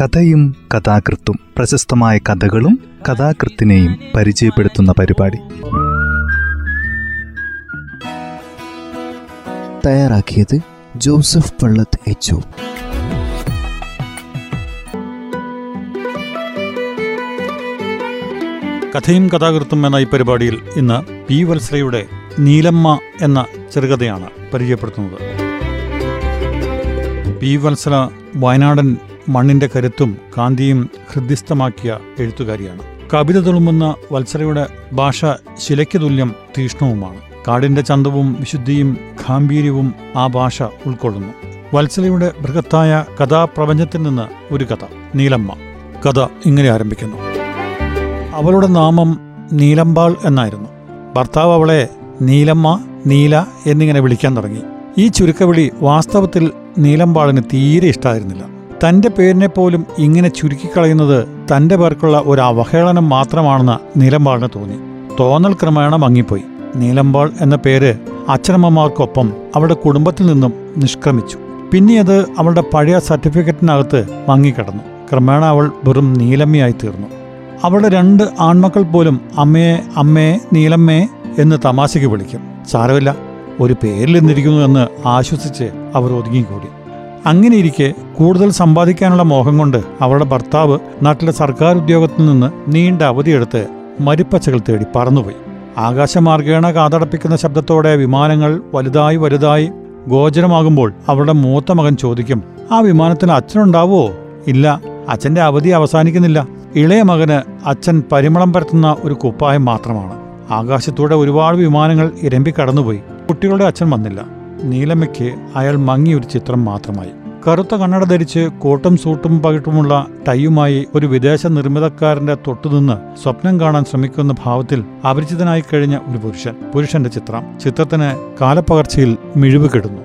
കഥയും കഥാകൃത്തും പ്രശസ്തമായ കഥകളും കഥാകൃത്തിനെയും പരിചയപ്പെടുത്തുന്ന പരിപാടി. തയ്യാറാക്കിയത് ജോസഫ് പള്ളത്ത് എച്ച് കഥയും കഥാകൃത്തും എന്ന ഈ പരിപാടിയിൽ ഇന്ന് പി വത്സരയുടെ നീലമ്മ എന്ന ചെറുകഥയാണ് പരിചയപ്പെടുത്തുന്നത്. പി വത്സല വയനാടൻ മണ്ണിന്റെ കരുത്തും കാന്തിയും ഹൃദ്യസ്ഥമാക്കിയ എഴുത്തുകാരിയാണ്. കവിത തുളുമ്പുന്ന വത്സരയുടെ ഭാഷ ശിലയ്ക്ക് തുല്യം തീഷ്ണവുമാണ്. കാടിന്റെ ചന്തവും വിശുദ്ധിയും ഗാംഭീര്യവും ആ ഭാഷ ഉൾക്കൊള്ളുന്നു. വത്സലയുടെ ബൃഹത്തായ കഥാപ്രപഞ്ചത്തിൽ നിന്ന് ഒരു കഥ നീലമ്മ. കഥ ഇങ്ങനെ ആരംഭിക്കുന്നു. അവളുടെ നാമം നീലമ്പാൾ എന്നായിരുന്നു. ഭർത്താവ് അവളെ നീലമ്മ നീല എന്നിങ്ങനെ വിളിക്കാൻ തുടങ്ങി. ഈ ചുരുക്കവിളി വാസ്തവത്തിൽ നീലമ്പാളിന് തീരെ ഇഷ്ടമായിരുന്നില്ല തന്റെ പേരിനെ പോലും ഇങ്ങനെ ചുരുക്കിക്കളയുന്നത് തന്റെ പേർക്കുള്ള ഒരു അവഹേളനം മാത്രമാണെന്ന് നീലമ്പാളിന് തോന്നി. തോന്നൽ ക്രമേണ മങ്ങിപ്പോയി. നീലമ്പാൾ എന്ന പേര് അച്ഛനമ്മമാർക്കൊപ്പം അവളുടെ കുടുംബത്തിൽ നിന്നും നിഷ്ക്രമിച്ചു. പിന്നെ അത് അവളുടെ പഴയ സർട്ടിഫിക്കറ്റിനകത്ത് മങ്ങിക്കിടന്നു. ക്രമേണ അവൾ വെറും നീലമ്മയായി തീർന്നു. അവളുടെ രണ്ട് ആൺമക്കൾ പോലും അമ്മയെ അമ്മയെ നീലമ്മേ എന്ന് തമാശയ്ക്ക് വിളിക്കും. സാരമില്ല. ഒരു പേരിൽ നിന്നിരിക്കുന്നു എന്ന് ആശ്വസിച്ച് അവർ ഒതുങ്ങിക്കൂടി. അങ്ങനെയിരിക്കെ കൂടുതൽ സമ്പാദിക്കാനുള്ള മോഹം കൊണ്ട് അവളുടെ ഭർത്താവ് നാട്ടിലെ സർക്കാർ ഉദ്യോഗത്തിൽ നിന്ന് നീണ്ട അവധിയെടുത്ത് മരുപ്പച്ചകൾ തേടി പറന്നുപോയി. ആകാശമാർഗേണ കാതടപ്പിക്കുന്ന ശബ്ദത്തോടെ വിമാനങ്ങൾ വലുതായി വലുതായി ഗോചരമാകുമ്പോൾ അവളുടെ മൂത്ത മകൻ ചോദിക്കും ആ വിമാനത്തിന് അച്ഛനുണ്ടാവോ ഇല്ല അച്ഛന്റെ അവധി അവസാനിക്കുന്നില്ല. ഇളയ മകന് അച്ഛൻ പരിമളം പരത്തുന്ന ഒരു കുപ്പായം മാത്രമാണ്. ആകാശത്തൂടെ ഒരുപാട് വിമാനങ്ങൾ ഇരമ്പി കടന്നുപോയി കുട്ടികളുടെ അച്ഛൻ വന്നില്ല. നീലമ്മയ്ക്ക് അയാൾ മങ്ങിയൊരു ചിത്രം മാത്രമായി. കറുത്ത കണ്ണട ധരിച്ച് കോട്ടും സൂട്ടും പകിട്ടുമുള്ള ടൈയുമായി ഒരു വിദേശ നിർമ്മിതക്കാരന്റെ തൊട്ടുനിന്ന് സ്വപ്നം കാണാൻ ശ്രമിക്കുന്ന ഭാവത്തിൽ അപരിചിതനായി കഴിഞ്ഞ ഒരു പുരുഷൻ. പുരുഷന്റെ ചിത്രം. ചിത്രത്തിന് കാലപ്പകർച്ചയിൽ മിഴിവ് കെടുന്നു.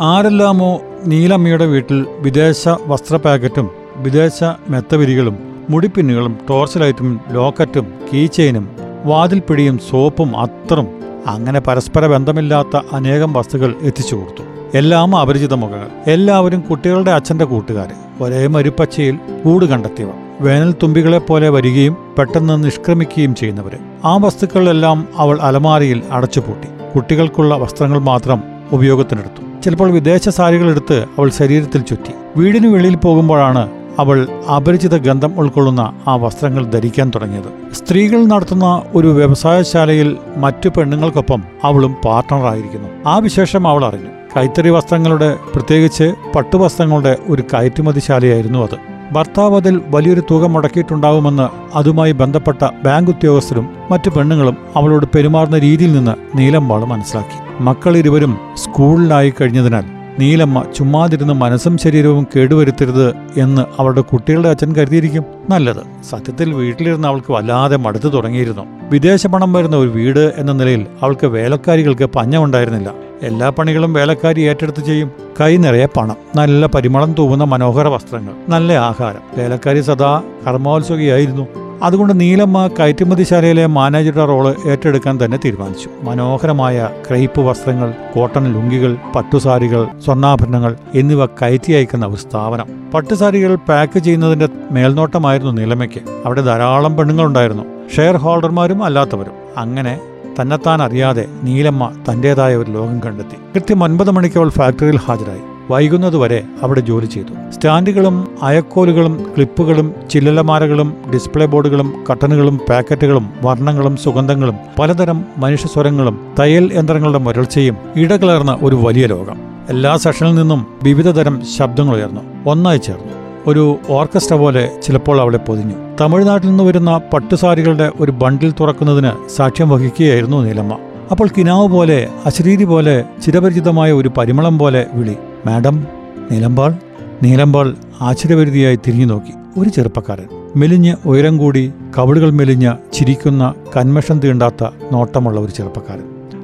ആരെല്ലാമോ നീലമ്മയുടെ വീട്ടിൽ വിദേശ വസ്ത്ര പാക്കറ്റും വിദേശ മെത്തവിരികളും മുടിപ്പിന്നുകളും ടോർച്ച് ലൈറ്റും ലോക്കറ്റും കീച്ചെയിനും വാതിൽപ്പിടിയും സോപ്പും അത്തറും അങ്ങനെ പരസ്പര ബന്ധമില്ലാത്ത അനേകം വസ്തുക്കൾ എത്തിച്ചു കൊടുത്തു. എല്ലാം അപരിചിത മുഖങ്ങൾ എല്ലാവരും കുട്ടികളുടെ അച്ഛന്റെ കൂട്ടുകാർ ഒരേ മരുപ്പച്ചയിൽ കൂട് കണ്ടെത്തിയവർ. വേനൽ തുമ്പികളെ പോലെ വരികയും പെട്ടെന്ന് നിഷ്ക്രമിക്കുകയും ചെയ്യുന്നവര്. ആ വസ്തുക്കളെല്ലാം അവൾ അലമാരിയിൽ അടച്ചുപൂട്ടി. കുട്ടികൾക്കുള്ള വസ്ത്രങ്ങൾ മാത്രം ഉപയോഗത്തിനെടുത്തു. ചിലപ്പോൾ വിദേശ സാരികൾ എടുത്ത് അവൾ ശരീരത്തിൽ ചുറ്റി. വീടിനു വെളിയിൽ പോകുമ്പോഴാണ് അവൾ അപരിചിത ഗന്ധം ഉൾക്കൊള്ളുന്ന ആ വസ്ത്രങ്ങൾ ധരിക്കാൻ തുടങ്ങിയത്. സ്ത്രീകൾ നടത്തുന്ന ഒരു വ്യവസായശാലയിൽ മറ്റു പെണ്ണുങ്ങൾക്കൊപ്പം അവളും പാർട്ട്ണറായിരിക്കുന്നു ആ വിശേഷം അവൾ അറിഞ്ഞു. കൈത്തറി വസ്ത്രങ്ങളുടെ പ്രത്യേകിച്ച് പട്ടുവസ്ത്രങ്ങളുടെ ഒരു കയറ്റുമതിശാലയായിരുന്നു അത്. ഭർത്താവ് അതിൽ വലിയൊരു തുക മുടക്കിയിട്ടുണ്ടാവുമെന്ന് അതുമായി ബന്ധപ്പെട്ട ബാങ്ക് ഉദ്യോഗസ്ഥരും മറ്റു പെണ്ണുങ്ങളും അവളോട് പെരുമാറുന്ന രീതിയിൽ നിന്ന് നീലമ്പാൾ മനസ്സിലാക്കി. മക്കൾ ഇരുവരും സ്കൂളിലായി കഴിഞ്ഞതിനാൽ നീലമ്മ ചുമ്മാതിരുന്ന് മനസ്സും ശരീരവും കേടുവരുത്തരുത് എന്ന് അവളുടെ കുട്ടികളുടെ അച്ഛൻ കരുതിയിരിക്കും. നല്ലത്. സത്യത്തിൽ വീട്ടിലിരുന്ന് അവൾക്ക് വല്ലാതെ മടുത്തു തുടങ്ങിയിരുന്നു. വിദേശ പണം വരുന്ന ഒരു വീട് എന്ന നിലയിൽ അവൾക്ക് വേലക്കാരികൾക്ക് പഞ്ഞമുണ്ടായിരുന്നില്ല. എല്ലാ പണികളും വേലക്കാരി ഏറ്റെടുത്ത് ചെയ്യും. കൈ നിറയെ പണം. നല്ല പരിമളം തൂവുന്ന മനോഹര വസ്ത്രങ്ങൾ. നല്ല ആഹാരം. വേലക്കാരി സദാ കർമ്മോത്സുകയായിരുന്നു. അതുകൊണ്ട് നീലമ്മ കയറ്റുമതിശാലയിലെ മാനേജറുടെ റോൾ ഏറ്റെടുക്കാൻ തന്നെ തീരുമാനിച്ചു. മനോഹരമായ ക്രൈപ്പ് വസ്ത്രങ്ങൾ കോട്ടൺ ലുങ്കികൾ പട്ടുസാരികൾ സ്വർണാഭരണങ്ങൾ എന്നിവ കയറ്റി അയക്കുന്ന ഒരു സ്ഥാപനം. പട്ടുസാരികൾ പാക്ക് ചെയ്യുന്നതിന്റെ മേൽനോട്ടമായിരുന്നു നീലമ്മയ്ക്ക്. അവിടെ ധാരാളം പെണ്ണുങ്ങളുണ്ടായിരുന്നു. ഷെയർ ഹോൾഡർമാരും അല്ലാത്തവരും. അങ്ങനെ തന്നെത്താൻ അറിയാതെ നീലമ്മ തന്റേതായ ഒരു ലോകം കണ്ടെത്തി. കൃത്യം ഒൻപത് മണിക്ക് അവൾ ഫാക്ടറിയിൽ ഹാജരായി. വൈകുന്നതുവരെ അവിടെ ജോലി ചെയ്തു. സ്റ്റാൻഡുകളും അയക്കോലുകളും ക്ലിപ്പുകളും ചില്ലലമാരകളും ഡിസ്പ്ലേ ബോർഡുകളും കട്ടണുകളും പാക്കറ്റുകളും വർണങ്ങളും സുഗന്ധങ്ങളും പലതരം മനുഷ്യസ്വരങ്ങളും തയ്യൽ യന്ത്രങ്ങളുടെ മുരൾച്ചയും ഇടകലർന്ന ഒരു വലിയ ലോകം. എല്ലാ സെഷനിൽ നിന്നും വിവിധതരം ശബ്ദങ്ങൾ ഉയർന്നു. ഒന്നായി ചേർന്നു. ഒരു ഓർക്കസ്ട്ര പോലെ ചിലപ്പോൾ അവളെ പൊതിഞ്ഞു. തമിഴ്നാട്ടിൽ നിന്ന് വരുന്ന പട്ടുസാരികളുടെ ഒരു ബണ്ടിൽ തുറക്കുന്നതിന് സാക്ഷ്യം വഹിക്കുകയായിരുന്നു നീലമ്മ. അപ്പോൾ കിനാവ് പോലെ അശ്രീതി പോലെ ചിരപരിചിതമായ ഒരു പരിമളം പോലെ വിളി. മാഡം നീലമ്പാൾ നീലമ്പാൾ ആശ്ചര്യപരിധിയായി തിരിഞ്ഞു നോക്കി. ഒരു ചെറുപ്പക്കാരൻ. മെലിഞ്ഞ് ഉയരം കൂടി കവിളുകൾ മെലിഞ്ഞ ചിരിക്കുന്ന കന്മഷം തീണ്ടാത്ത നോട്ടമുള്ള ഒരു ചെറുപ്പക്കാരൻ.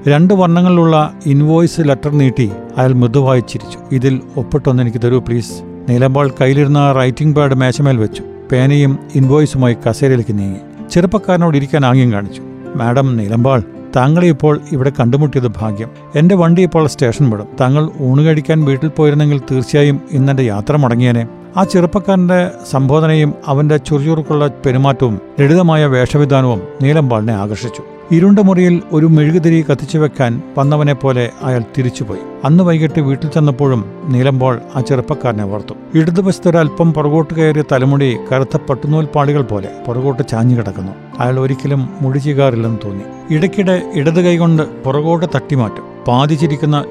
രണ്ട് വർണങ്ങളിലുള്ള ഇൻവോയ്സ് ലെറ്റർ നീട്ടി അയാൾ മൃദുവായി ചിരിച്ചു. ഇതിൽ ഒപ്പിട്ടൊന്ന് എനിക്ക് തരൂ പ്ലീസ് നീലമ്പാൾ കയ്യിലിരുന്ന റൈറ്റിംഗ് പാഡ് മേശമേൽ വെച്ചു. പേനയും ഇൻവോയ്സുമായി കസേരയിലേക്ക് നീങ്ങി. ചെറുപ്പക്കാരനോട് ഇരിക്കാൻ ആംഗ്യം കാണിച്ചു. മാഡം നീലമ്പാൾ താങ്കളെ ഇപ്പോൾ ഇവിടെ കണ്ടുമുട്ടിയത് ഭാഗ്യം. എന്റെ വണ്ടി ഇപ്പോൾ സ്റ്റേഷൻ വിടും. താങ്കൾ ഊണ് കഴിക്കാൻ വീട്ടിൽ പോയിരുന്നെങ്കിൽ തീർച്ചയായും ഇന്നെന്റെ യാത്ര മുടങ്ങിയേനെ. ആ ചെറുപ്പക്കാരന്റെ സംബോധനയും അവന്റെ ചുറുചുറുക്കുള്ള പെരുമാറ്റവും ലളിതമായ വേഷവിധാനവും നീലമ്പാളിനെ ആകർഷിച്ചു. ഇരുണ്ട മുറിയിൽ ഒരു മെഴുകുതിരി കത്തിച്ചു വെക്കാൻ വന്നവനെ പോലെ അയാൾ തിരിച്ചുപോയി. അന്ന് വൈകിട്ട് വീട്ടിൽ ചെന്നപ്പോഴും നീലമ്പോൾ ആ ചെറുപ്പക്കാരനെ ഓർത്തു ഇടതുവശത്തൊരൽപ്പം പുറകോട്ട് കയറിയ തലമുടി കറുത്ത പട്ടുനൂൽ പാളികൾ പോലെ പുറകോട്ട് ചാഞ്ഞു കിടക്കുന്നു. അയാൾ ഒരിക്കലും മുടി ചെയ്യാറില്ലെന്ന് തോന്നി. ഇടയ്ക്കിടെ ഇടത് കൈകൊണ്ട് പുറകോട്ട് തട്ടിമാറ്റും. പാതി ചിരിക്കുന്ന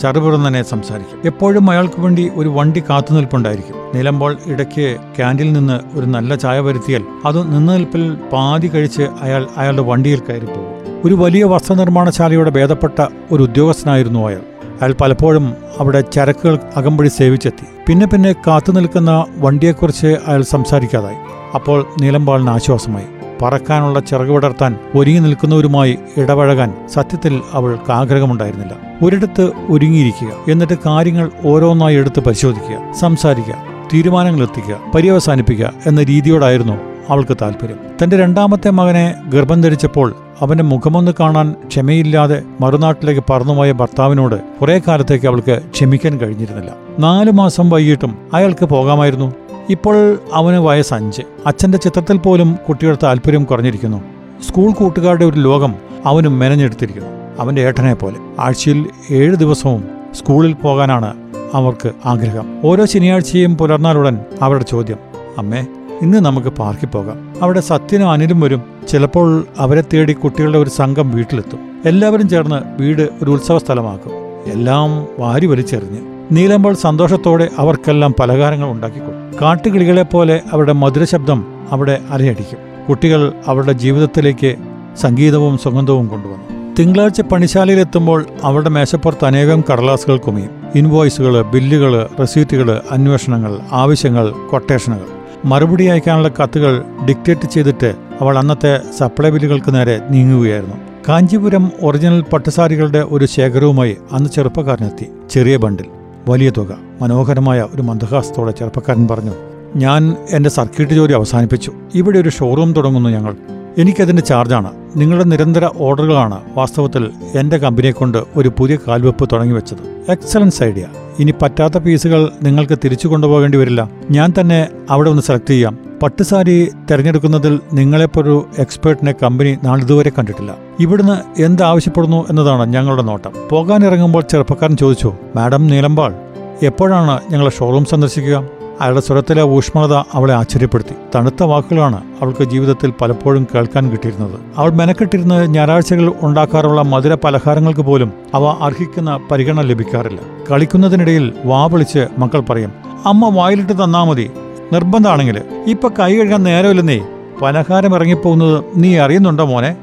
ചുണ്ടുകളോടെ തന്നെ സംസാരിക്കും. എപ്പോഴും അയാൾക്ക് വേണ്ടി ഒരു വണ്ടി കാത്തുനിൽപ്പുണ്ടായിരിക്കും നിലമ്പോൾ ഇടയ്ക്ക് ക്യാന്റീനിൽ നിന്ന് ഒരു നല്ല ചായ വരുത്തിയാൽ അത് നിന്നുനിൽപ്പിൽ പാതി കഴിച്ച് അയാൾ അയാളുടെ വണ്ടിയിൽ കയറി പോകും. ഒരു വലിയ വസ്ത്രനിർമ്മാണശാലയുടെ ഭേദപ്പെട്ട ഒരു ഉദ്യോഗസ്ഥനായിരുന്നു അയാൾ. അയാൾ പലപ്പോഴും അവിടെ ചരക്കുകൾ അകമ്പടി സേവിച്ചെത്തി. പിന്നെ പിന്നെ കാത്തുനിൽക്കുന്ന വണ്ടിയെക്കുറിച്ച് അയാൾ സംസാരിക്കാതായി. അപ്പോൾ നീലമ്പാളിന് ആശ്വാസമായി. പറക്കാനുള്ള ചിറക് വിടർത്താൻ ഒരുങ്ങി നിൽക്കുന്നവരുമായി ഇടപഴകാൻ സത്യത്തിൽ അവൾക്ക് ആഗ്രഹമുണ്ടായിരുന്നില്ല ഒരിടത്ത് ഒരുങ്ങിയിരിക്കുക എന്നിട്ട് കാര്യങ്ങൾ ഓരോന്നായി എടുത്ത് പരിശോധിക്കുക സംസാരിക്കുക തീരുമാനങ്ങൾ എത്തിക്കുക പര്യവസാനിപ്പിക്കുക എന്ന രീതിയോടായിരുന്നു അവൾക്ക് താല്പര്യം തന്റെ രണ്ടാമത്തെ മകനെ ഗർഭം ധരിച്ചപ്പോൾ അവന്റെ മുഖമൊന്ന് കാണാൻ ക്ഷമയില്ലാതെ മറുനാട്ടിലേക്ക് പറന്നുപോയ ഭർത്താവിനോട് കുറെ കാലത്തേക്ക് അവൾക്ക് ക്ഷമിക്കാൻ കഴിഞ്ഞിരുന്നില്ല. നാലു മാസം വൈകിട്ടും അയാൾക്ക് പോകാമായിരുന്നു. ഇപ്പോൾ അവന് വയസ്സ് അഞ്ച്. അച്ഛന്റെ ചിത്രത്തിൽ പോലും കുട്ടിയുടെ താല്പര്യം കുറഞ്ഞിരിക്കുന്നു. സ്കൂൾ കൂട്ടുകാരുടെ ഒരു ലോകം അവനും മെനഞ്ഞെടുത്തിരിക്കുന്നു. അവന്റെ ഏട്ടനെ പോലെ. ആഴ്ചയിൽ ഏഴ് ദിവസവും സ്കൂളിൽ പോകാനാണ് അവർക്ക് ആഗ്രഹം. ഓരോ ശനിയാഴ്ചയും പുലർന്നാലുടൻ അവരുടെ ചോദ്യം അമ്മേ ഇന്ന് നമുക്ക് പാർക്കിൽ പോകാം. അവിടെ സത്യനും അനിലും വരും. ചിലപ്പോൾ അവരെ തേടി കുട്ടികളുടെ ഒരു സംഘം വീട്ടിലെത്തും. എല്ലാവരും ചേർന്ന് വീട് ഒരു ഉത്സവ സ്ഥലമാക്കും. എല്ലാം വാരി വലിച്ചെറിഞ്ഞ്. നീലമ്പോൾ സന്തോഷത്തോടെ അവർക്കെല്ലാം പലഹാരങ്ങൾ ഉണ്ടാക്കിക്കൊടുക്കും. കാട്ടുകിളികളെപ്പോലെ അവരുടെ മധുരശബ്ദം അവിടെ അലയടിക്കും. കുട്ടികൾ അവരുടെ ജീവിതത്തിലേക്ക് സംഗീതവും സുഗന്ധവും കൊണ്ടുവന്നു. തിങ്കളാഴ്ച പണിശാലയിലെത്തുമ്പോൾ അവരുടെ മേശപ്പുറത്ത് അനേകം കടലാസുകൾ കുമിയും. ഇൻവോയ്സുകൾ ബില്ലുകൾ റെസീറ്റുകൾ അന്വേഷണങ്ങൾ ആവശ്യങ്ങൾ കൊട്ടേഷനുകൾ മറുപടി അയക്കാനുള്ള കത്തുകൾ ഡിക്റ്റേറ്റ് ചെയ്തിട്ട് അവൾ അന്നത്തെ സപ്ലൈ ബില്ലുകൾക്ക് നേരെ നീങ്ങുകയായിരുന്നു. കാഞ്ചീപുരം ഒറിജിനൽ പട്ടുസാരികളുടെ ഒരു ശേഖരവുമായി അന്ന് ചെറുപ്പക്കാരനെത്തി ചെറിയ ബണ്ടിൽ. വലിയ തുക. മനോഹരമായ ഒരു മന്ദഹാസത്തോടെ ചെറുപ്പക്കാരൻ പറഞ്ഞു ഞാൻ എന്റെ സർക്യൂട്ട് ജോലി അവസാനിപ്പിച്ചു. ഇവിടെ ഒരു ഷോറൂം തുടങ്ങുന്നു ഞങ്ങൾ. എനിക്കതിന്റെ ചാർജാണ് നിങ്ങളുടെ നിരന്തര ഓർഡറുകളാണ് വാസ്തവത്തിൽ എന്റെ കമ്പനിയെക്കൊണ്ട് ഒരു പുതിയ കാൽവെപ്പ് തുടങ്ങി വെച്ചത്. എക്സലൻസ് ഐഡിയ ഇനി പറ്റാത്ത പീസുകൾ നിങ്ങൾക്ക് തിരിച്ചു കൊണ്ടുപോകേണ്ടി വരില്ല. ഞാൻ തന്നെ അവിടെ ഒന്ന് സെലക്ട് ചെയ്യാം. പട്ടുസാരി തിരഞ്ഞെടുക്കുന്നതിൽ നിങ്ങളെപ്പോലൊരു എക്സ്പേർട്ടിനെ കമ്പനി നാളിതുവരെ കണ്ടിട്ടില്ല. ഇവിടുന്ന് എന്താവശ്യപ്പെടുന്നു എന്നതാണ് ഞങ്ങളുടെ നോട്ടം. പോകാനിറങ്ങുമ്പോൾ ചെറുപ്പക്കാരൻ ചോദിച്ചു മാഡം നീലമ്പാൾ എപ്പോഴാണ് ഞങ്ങളെ ഷോറൂം സന്ദർശിക്കുക? അയാളുടെ സ്വരത്തിലെ ഊഷ്മളത അവളെ ആശ്ചര്യപ്പെടുത്തി. തണുത്ത വാക്കുകളാണ് അവൾക്ക് ജീവിതത്തിൽ പലപ്പോഴും കേൾക്കാൻ കിട്ടിയിരുന്നത്. അവൾ മെനക്കെട്ടിരുന്ന് ഞായറാഴ്ചകൾ ഉണ്ടാക്കാറുള്ള മധുര പലഹാരങ്ങൾക്ക് പോലും അവ അർഹിക്കുന്ന പരിഗണന ലഭിക്കാറില്ല. കളിക്കുന്നതിനിടയിൽ വാ വിളിച്ച് മക്കൾ പറയും അമ്മ വായിലിട്ട് തന്നാ മതി. നിർബന്ധമാണെങ്കിൽ ഇപ്പൊ കൈ കഴുകാൻ നേരമില്ലെന്നേ പലഹാരം ഇറങ്ങിപ്പോകുന്നത് നീ അറിയുന്നുണ്ടോ മോനെ?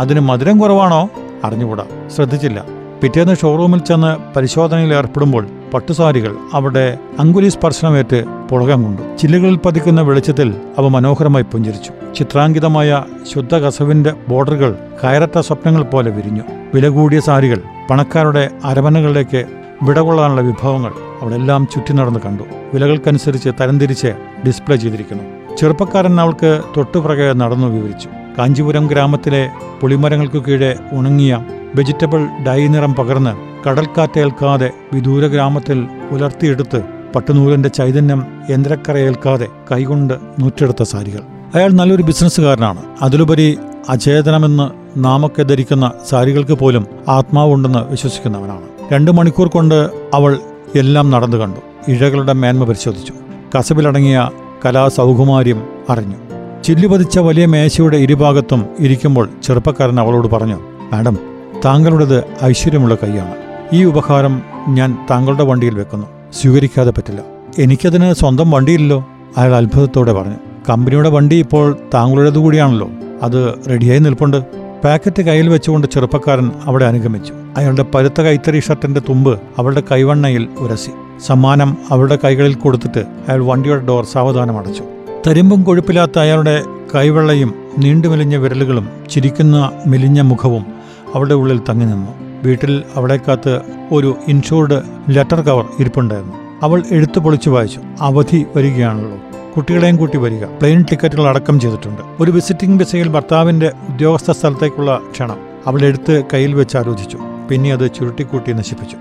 അതിന് മധുരം കുറവാണോ? അറിഞ്ഞുകൂടാ. ശ്രദ്ധിച്ചില്ല. പിറ്റേന്ന് ഷോറൂമിൽ ചെന്ന് പരിശോധനയിൽ ഏർപ്പെടുമ്പോൾ പട്ടുസാരികൾ അവിടെ അങ്കുലി സ്പർശനമേറ്റ് പുളകം കൊണ്ടു ചില്ലുകളിൽ പതിക്കുന്ന വെളിച്ചത്തിൽ അവ മനോഹരമായി പുഞ്ചിരിച്ചു. ചിത്രാങ്കിതമായ ശുദ്ധ കസവിന്റെ ബോർഡറുകൾ കയറത്ത സ്വപ്നങ്ങൾ പോലെ വിരിഞ്ഞു. വില കൂടിയ സാരികൾ പണക്കാരുടെ അരമനകളിലേക്ക് വിടകൊള്ളാനുള്ള വിഭവങ്ങൾ അവളെല്ലാം ചുറ്റി നടന്ന് കണ്ടു. വിലകൾക്കനുസരിച്ച് തരംതിരിച്ച് ഡിസ്പ്ലേ ചെയ്തിരിക്കുന്നു. ചെറുപ്പക്കാരൻ അവൾക്ക് തൊട്ടുപിറകെ നടന്നു വിവരിച്ചു. കാഞ്ചിപുരം ഗ്രാമത്തിലെ പുളിമരങ്ങൾക്കു കീഴെ ഉണങ്ങിയ വെജിറ്റബിൾ ഡൈ നിറം പകർന്ന് കടൽക്കാറ്റേൽക്കാതെ വിദൂര ഗ്രാമത്തിൽ ഉലർത്തിയെടുത്ത് പട്ടുനൂലിന്റെ ചൈതന്യം യന്ത്രക്കറയേൽക്കാതെ കൈകൊണ്ട് നൂറ്റെടുത്ത സാരികൾ. അയാൾ നല്ലൊരു ബിസിനസ്സുകാരനാണ്. അതിലുപരി അചേതനമെന്ന് നാമൊക്കെ ധരിക്കുന്ന സാരികൾക്ക് പോലും ആത്മാവുണ്ടെന്ന് വിശ്വസിക്കുന്നവനാണ്. രണ്ടു മണിക്കൂർ കൊണ്ട് അവൾ എല്ലാം നടന്നു കണ്ടു. ഇഴകളുടെ മേന്മ പരിശോധിച്ചു. കസബിലടങ്ങിയ കലാസൗകുമാര്യം അറിഞ്ഞു. ചില്ലുപതിച്ച വലിയ മേശയുടെ ഇരുഭാഗത്തും ഇരിക്കുമ്പോൾ ചെറുപ്പക്കാരൻ അവളോട് പറഞ്ഞു മാഡം താങ്കളുടേത് ഐശ്വര്യമുള്ള കൈയാണ്. ഈ ഉപഹാരം ഞാൻ താങ്കളുടെ വണ്ടിയിൽ വെക്കുന്നു. സ്വീകരിക്കാതെ പറ്റില്ല. എനിക്കതിന് സ്വന്തം വണ്ടിയില്ലല്ലോ അയാൾ അത്ഭുതത്തോടെ പറഞ്ഞു. കമ്പനിയുടെ വണ്ടി ഇപ്പോൾ താങ്കളുടേത് കൂടിയാണല്ലോ. അത് റെഡിയായി നിൽപ്പുണ്ട്. പാക്കറ്റ് കയ്യിൽ വെച്ചുകൊണ്ട് ചെറുപ്പക്കാരൻ അവിടെ അനുഗമിച്ചു. അയാളുടെ പരുത്ത കൈത്തറി ഷർട്ടിന്റെ തുമ്പ് അവളുടെ കൈവണ്ണയിൽ ഉരസി. സമ്മാനം അവളുടെ കൈകളിൽ കൊടുത്തിട്ട് അയാൾ വണ്ടിയുടെ ഡോർ സാവധാനം അടച്ചു. തരിമ്പും കൊഴുപ്പില്ലാത്ത അയാളുടെ കൈവെള്ളയും നീണ്ടുമെലിഞ്ഞ വിരലുകളും ചിരിക്കുന്ന മെലിഞ്ഞ മുഖവും അവളുടെ ഉള്ളിൽ തങ്ങി നിന്നു. വീട്ടിൽ അവളെക്കാത്ത് ഒരു ഇൻഷുർഡ് ലെറ്റർ കവർ ഇരിപ്പുണ്ടായിരുന്നു. അവൾ എഴുത്തു പൊളിച്ചു വായിച്ചു. അവധി വരികയാണല്ലോ. കുട്ടികളെയും കൂട്ടി വരിക. പ്ലെയിൻ ടിക്കറ്റുകൾ അടക്കം ചെയ്തിട്ടുണ്ട്. ഒരു വിസിറ്റിംഗ് വിസയിൽ ഭർത്താവിന്റെ ഉദ്യോഗസ്ഥ സ്ഥലത്തേക്കുള്ള ക്ഷണം. അവൾ എടുത്ത് കയ്യിൽ വെച്ച് ആലോചിച്ചു. പിന്നെ അത് ചുരുട്ടിക്കൂട്ടി നശിപ്പിച്ചു.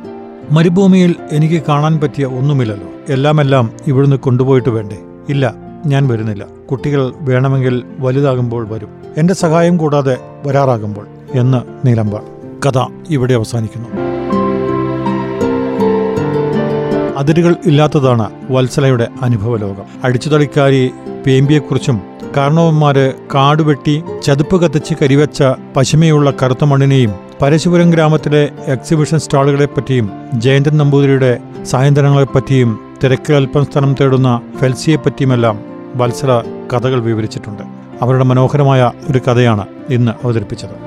മരുഭൂമിയിൽ എനിക്ക് കാണാൻ പറ്റിയ ഒന്നുമില്ലല്ലോ. എല്ലാമെല്ലാം ഇവിടുന്ന് കൊണ്ടുപോയിട്ട് വേണ്ടേ? ഇല്ല ഞാൻ വരുന്നില്ല. കുട്ടികൾ വേണമെങ്കിൽ വലുതാകുമ്പോൾ വരും. എന്റെ സഹായം കൂടാതെ വരാറാകുമ്പോൾ എന്ന് നീലമ്പ കഥ ഇവിടെ അവസാനിക്കുന്നു. അതിരുകൾ ഇല്ലാത്തതാണ് വത്സലയുടെ അനുഭവ ലോകം അടിച്ചുതളിക്കാരി പേമ്പിയെക്കുറിച്ചും കാരണവന്മാര് കാടുവെട്ടി ചതുപ്പ് കത്തിച്ച് കരിവെച്ച പശിമയുള്ള കറുത്ത മണ്ണിനെയും പരശുപുരം ഗ്രാമത്തിലെ എക്സിബിഷൻ സ്റ്റാളുകളെപ്പറ്റിയും ജയന്തൻ നമ്പൂതിരിയുടെ സായന്ത്രങ്ങളെപ്പറ്റിയും തിരക്കിൽ അല്പം സ്ഥലം തേടുന്ന ഫെൽസിയെപ്പറ്റിയുമെല്ലാം വത്സല കഥകൾ വിവരിച്ചിട്ടുണ്ട്. അവരുടെ മനോഹരമായ ഒരു കഥയാണ് ഇന്ന് അവതരിപ്പിച്ചത്.